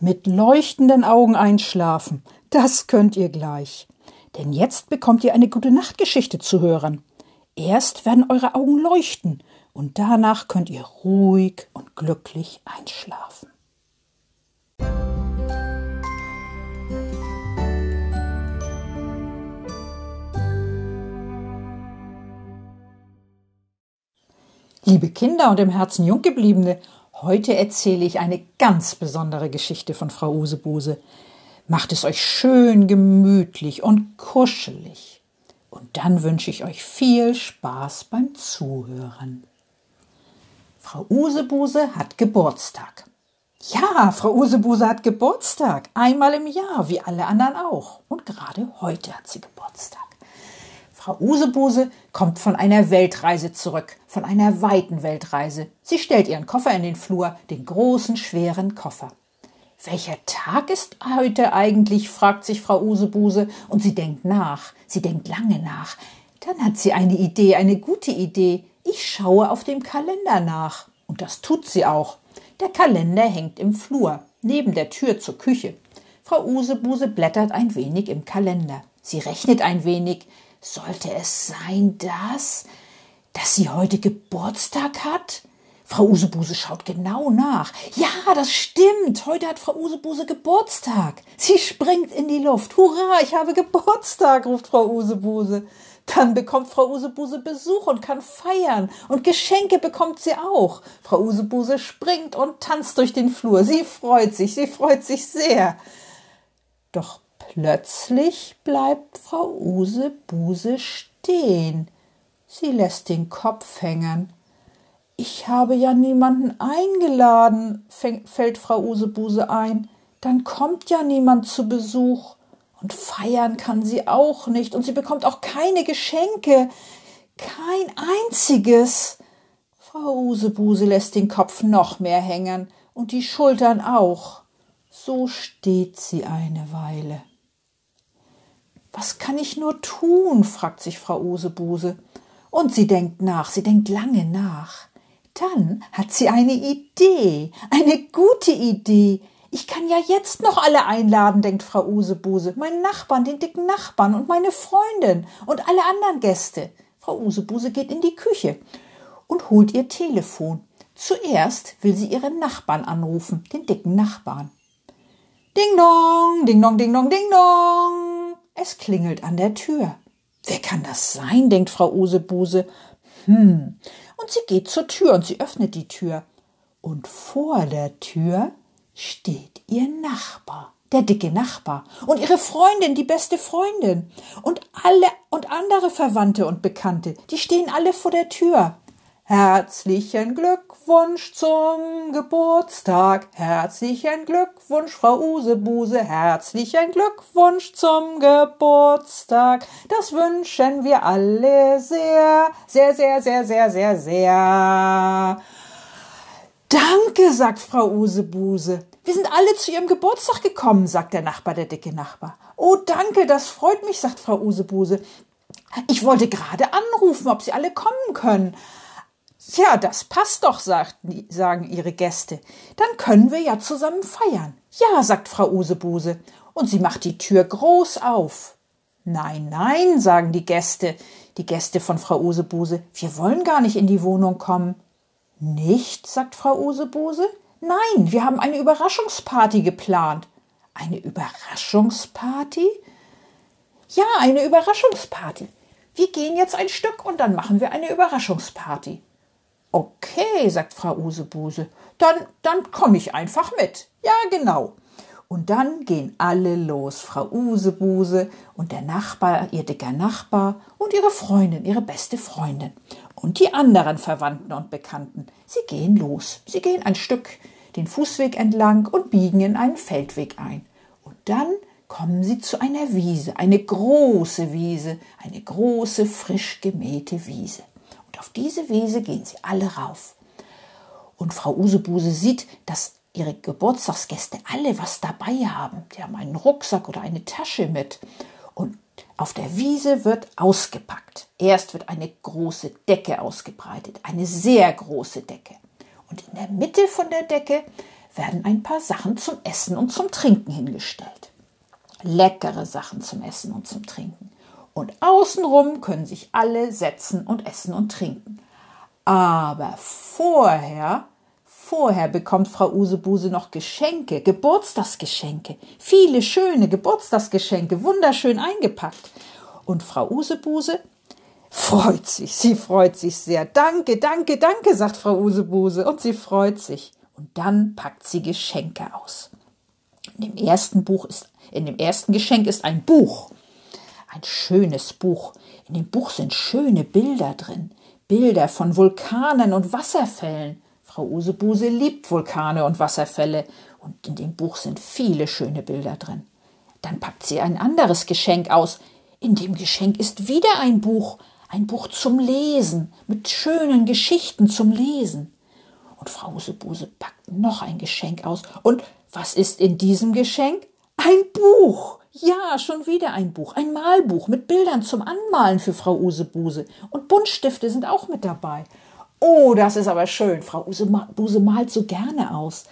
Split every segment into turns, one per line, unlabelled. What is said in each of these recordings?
Mit leuchtenden Augen einschlafen, das könnt ihr gleich. Denn jetzt bekommt ihr eine gute Nachtgeschichte zu hören. Erst werden eure Augen leuchten und danach könnt ihr ruhig und glücklich einschlafen. Liebe Kinder und im Herzen Junggebliebene, heute erzähle ich eine ganz besondere Geschichte von Frau Usebuse. Macht es euch schön gemütlich und kuschelig. Und dann wünsche ich euch viel Spaß beim Zuhören. Frau Usebuse hat Geburtstag. Ja, Frau Usebuse hat Geburtstag. Einmal im Jahr, wie alle anderen auch. Und gerade heute hat sie Geburtstag. Frau Usebuse kommt von einer Weltreise zurück, von einer weiten Weltreise. Sie stellt ihren Koffer in den Flur, den großen, schweren Koffer. Welcher Tag ist heute eigentlich? fragt sich Frau Usebuse, und sie denkt nach, sie denkt lange nach. Dann hat sie eine Idee, eine gute Idee. Ich schaue auf dem Kalender nach. Und das tut sie auch. Der Kalender hängt im Flur, neben der Tür zur Küche. Frau Usebuse blättert ein wenig im Kalender. Sie rechnet ein wenig. Sollte es sein, dass, dass sie heute Geburtstag hat? Frau Usebuse schaut genau nach. Ja, das stimmt. Heute hat Frau Usebuse Geburtstag. Sie springt in die Luft. Hurra, ich habe Geburtstag, ruft Frau Usebuse. Dann bekommt Frau Usebuse Besuch und kann feiern. Und Geschenke bekommt sie auch. Frau Usebuse springt und tanzt durch den Flur. Sie freut sich, sie freut sich sehr. Doch Plötzlich bleibt Frau Usebuse stehen. Sie lässt den Kopf hängen. Ich habe ja niemanden eingeladen, fällt Frau Usebuse ein. Dann kommt ja niemand zu Besuch. Und feiern kann sie auch nicht. Und sie bekommt auch keine Geschenke. Kein einziges. Frau Usebuse lässt den Kopf noch mehr hängen und die Schultern auch. So steht sie eine Weile. Was kann ich nur tun? fragt sich Frau Usebuse. Und sie denkt nach, sie denkt lange nach. Dann hat sie eine Idee, eine gute Idee. Ich kann ja jetzt noch alle einladen, denkt Frau Usebuse, meinen Nachbarn, den dicken Nachbarn und meine Freundin und alle anderen Gäste. Frau Usebuse geht in die Küche und holt ihr Telefon. Zuerst will sie ihren Nachbarn anrufen, den dicken Nachbarn. Ding dong, ding dong, ding dong, ding dong. Es klingelt an der Tür. Wer kann das sein? denkt Frau Usebuse. Hm. Und sie geht zur Tür und sie öffnet die Tür. Und vor der Tür steht ihr Nachbar, der dicke Nachbar, und ihre Freundin, die beste Freundin, und alle und andere Verwandte und Bekannte, die stehen alle vor der Tür. Herzlichen Glückwunsch zum Geburtstag. Herzlichen Glückwunsch, Frau Usebuse. Herzlichen Glückwunsch zum Geburtstag. Das wünschen wir alle sehr, sehr, sehr, sehr, sehr, sehr, sehr. Danke, sagt Frau Usebuse. Wir sind alle zu Ihrem Geburtstag gekommen, sagt der Nachbar, der dicke Nachbar. Oh, danke, das freut mich, sagt Frau Usebuse. Ich wollte gerade anrufen, ob Sie alle kommen können. Ja, das passt doch, sagen ihre Gäste. Dann können wir ja zusammen feiern. Ja, sagt Frau Usebuse, und sie macht die Tür groß auf. Nein, nein, sagen die Gäste, die Gäste von Frau Usebuse, wir wollen gar nicht in die Wohnung kommen. Nicht, sagt Frau Usebuse. Nein, wir haben eine Überraschungsparty geplant. Eine Überraschungsparty? Ja, eine Überraschungsparty. Wir gehen jetzt ein Stück und dann machen wir eine Überraschungsparty. Okay, sagt Frau Usebuse, dann, dann komme ich einfach mit. Ja, genau. Und dann gehen alle los, Frau Usebuse und der Nachbar, ihr dicker Nachbar und ihre Freundin, ihre beste Freundin und die anderen Verwandten und Bekannten. Sie gehen los. Sie gehen ein Stück den Fußweg entlang und biegen in einen Feldweg ein. Und dann kommen sie zu einer Wiese, eine große Wiese, eine große, frisch gemähte Wiese auf diese Wiese gehen sie alle rauf. Und Frau Usebuse sieht, dass ihre Geburtstagsgäste alle was dabei haben. Die haben einen Rucksack oder eine Tasche mit. Und auf der Wiese wird ausgepackt. Erst wird eine große Decke ausgebreitet, eine sehr große Decke. Und in der Mitte von der Decke werden ein paar Sachen zum Essen und zum Trinken hingestellt. Leckere Sachen zum Essen und zum Trinken. Und außenrum können sich alle setzen und essen und trinken. Aber vorher, vorher bekommt Frau Usebuse noch Geschenke, Geburtstagsgeschenke, viele schöne Geburtstagsgeschenke, wunderschön eingepackt. Und Frau Usebuse freut sich, sie freut sich sehr. Danke, danke, danke, sagt Frau Usebuse. Und sie freut sich. Und dann packt sie Geschenke aus. In dem ersten Buch ist, in dem ersten Geschenk ist ein Buch. Ein schönes Buch. In dem Buch sind schöne Bilder drin. Bilder von Vulkanen und Wasserfällen. Frau Usebuse liebt Vulkane und Wasserfälle. Und in dem Buch sind viele schöne Bilder drin. Dann packt sie ein anderes Geschenk aus. In dem Geschenk ist wieder ein Buch, ein Buch zum Lesen, mit schönen Geschichten zum Lesen. Und Frau Usebuse packt noch ein Geschenk aus. Und was ist in diesem Geschenk? Ein Buch. Ja, schon wieder ein Buch. Ein Malbuch mit Bildern zum Anmalen für Frau Usebuse. Und Buntstifte sind auch mit dabei. Oh, das ist aber schön. Frau Usebuse malt so gerne aus.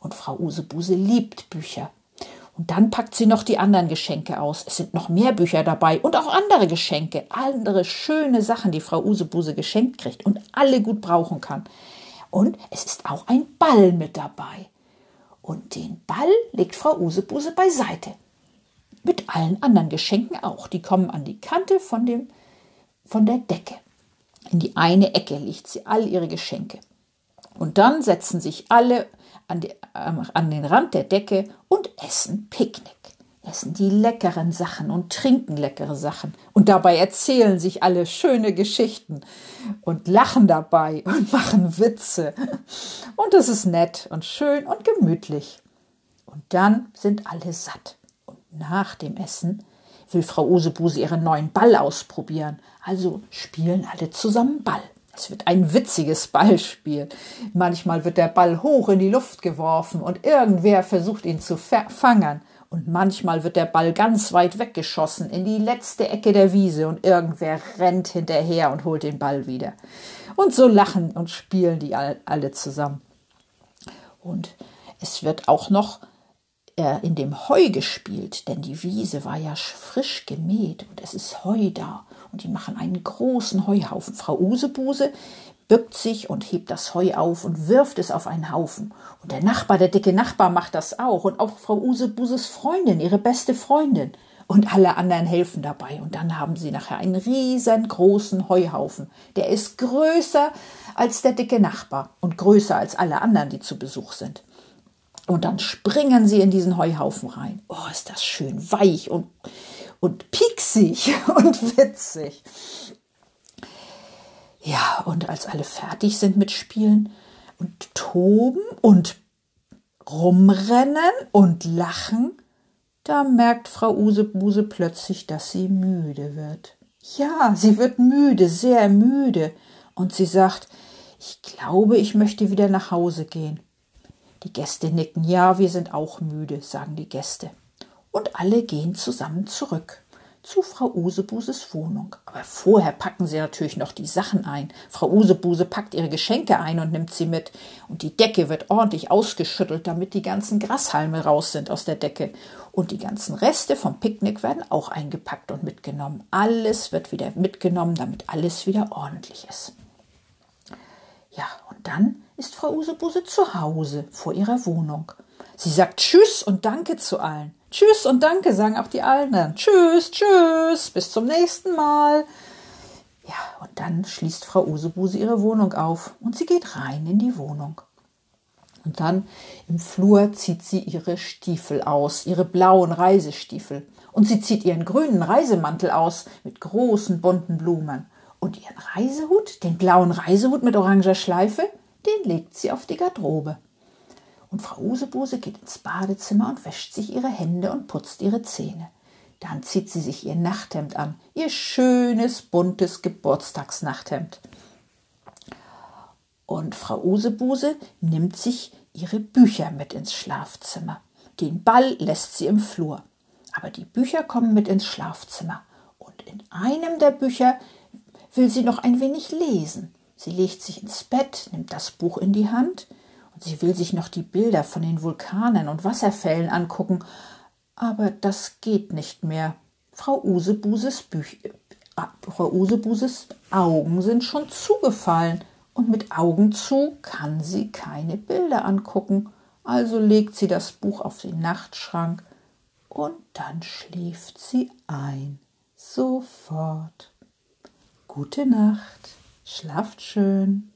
Und Frau Usebuse liebt Bücher. Und dann packt sie noch die anderen Geschenke aus. Es sind noch mehr Bücher dabei und auch andere Geschenke, andere schöne Sachen, die Frau Usebuse geschenkt kriegt und alle gut brauchen kann. Und es ist auch ein Ball mit dabei. Und den Ball legt Frau Usebuse beiseite. Mit allen anderen Geschenken auch. Die kommen an die Kante von, dem, von der Decke. In die eine Ecke legt sie all ihre Geschenke. Und dann setzen sich alle an, die, an den Rand der Decke und essen Picknick. Essen die leckeren Sachen und trinken leckere Sachen. Und dabei erzählen sich alle schöne Geschichten und lachen dabei und machen Witze. Und es ist nett und schön und gemütlich. Und dann sind alle satt. Nach dem Essen will Frau Usebuse ihren neuen Ball ausprobieren. Also spielen alle zusammen Ball. Es wird ein witziges Ballspiel. Manchmal wird der Ball hoch in die Luft geworfen und irgendwer versucht ihn zu fangen. Und manchmal wird der Ball ganz weit weggeschossen in die letzte Ecke der Wiese und irgendwer rennt hinterher und holt den Ball wieder. Und so lachen und spielen die alle zusammen. Und es wird auch noch äh, in dem Heu gespielt, denn die Wiese war ja frisch gemäht und es ist Heu da und die machen einen großen Heuhaufen. Frau Usebuse bückt sich und hebt das Heu auf und wirft es auf einen Haufen. Und der Nachbar, der dicke Nachbar, macht das auch. Und auch Frau Usebuses Freundin, ihre beste Freundin. Und alle anderen helfen dabei. Und dann haben sie nachher einen riesengroßen Heuhaufen. Der ist größer als der dicke Nachbar und größer als alle anderen, die zu Besuch sind. Und dann springen sie in diesen Heuhaufen rein. Oh, ist das schön weich und, und pieksig und witzig. Ja, und als alle fertig sind mit Spielen und toben und rumrennen und lachen, da merkt Frau Usebuse plötzlich, dass sie müde wird. Ja, sie wird müde, sehr müde. Und sie sagt, ich glaube, ich möchte wieder nach Hause gehen. Die Gäste nicken. Ja, wir sind auch müde, sagen die Gäste. Und alle gehen zusammen zurück zu Frau Usebuses Wohnung. Aber vorher packen sie natürlich noch die Sachen ein. Frau Usebuse packt ihre Geschenke ein und nimmt sie mit. Und die Decke wird ordentlich ausgeschüttelt, damit die ganzen Grashalme raus sind aus der Decke. Und die ganzen Reste vom Picknick werden auch eingepackt und mitgenommen. Alles wird wieder mitgenommen, damit alles wieder ordentlich ist. Ja, und dann ist Frau Usebuse zu Hause vor ihrer Wohnung. Sie sagt Tschüss und Danke zu allen. Tschüss und Danke sagen auch die anderen. Tschüss, tschüss, bis zum nächsten Mal. Ja, und dann schließt Frau Usebuse ihre Wohnung auf und sie geht rein in die Wohnung. Und dann im Flur zieht sie ihre Stiefel aus, ihre blauen Reisestiefel. Und sie zieht ihren grünen Reisemantel aus mit großen bunten Blumen. Und ihren Reisehut, den blauen Reisehut mit oranger Schleife, den legt sie auf die Garderobe. Und Frau Usebuse geht ins Badezimmer und wäscht sich ihre Hände und putzt ihre Zähne. Dann zieht sie sich ihr Nachthemd an, ihr schönes, buntes Geburtstagsnachthemd. Und Frau Usebuse nimmt sich ihre Bücher mit ins Schlafzimmer. Den Ball lässt sie im Flur. Aber die Bücher kommen mit ins Schlafzimmer. Und in einem der Bücher will sie noch ein wenig lesen. Sie legt sich ins Bett, nimmt das Buch in die Hand Und sie will sich noch die Bilder von den Vulkanen und Wasserfällen angucken, aber das geht nicht mehr. Frau Usebuses, Büch äh, Frau Usebuses Augen sind schon zugefallen und mit Augen zu kann sie keine Bilder angucken. Also legt sie das Buch auf den Nachtschrank und dann schläft sie ein. Sofort. Gute Nacht, schlaft schön.